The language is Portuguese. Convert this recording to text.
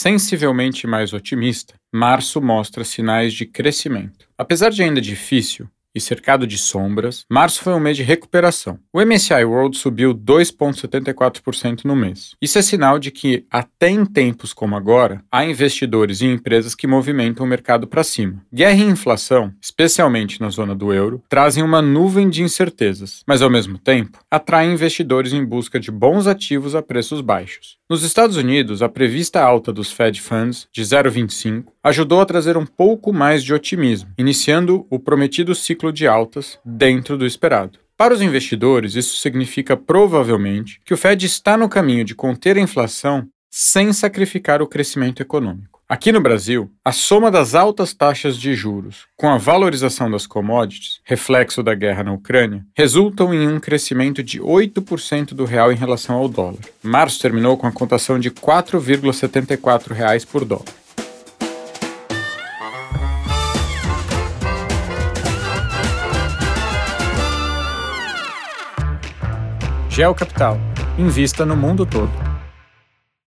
sensivelmente mais otimista, março mostra sinais de crescimento. Apesar de ainda difícil, e cercado de sombras, março foi um mês de recuperação. O MSCI World subiu 2,74% no mês. Isso é sinal de que, até em tempos como agora, há investidores e empresas que movimentam o mercado para cima. Guerra e inflação, especialmente na zona do euro, trazem uma nuvem de incertezas, mas ao mesmo tempo atraem investidores em busca de bons ativos a preços baixos. Nos Estados Unidos, a prevista alta dos Fed Funds de 0,25 ajudou a trazer um pouco mais de otimismo, iniciando o prometido ciclo de altas dentro do esperado. Para os investidores, isso significa provavelmente que o Fed está no caminho de conter a inflação sem sacrificar o crescimento econômico. Aqui no Brasil, a soma das altas taxas de juros com a valorização das commodities, reflexo da guerra na Ucrânia, resultam em um crescimento de 8% do real em relação ao dólar. Março terminou com a cotação de 4,74 reais por dólar. Geo Capital. Invista no mundo todo.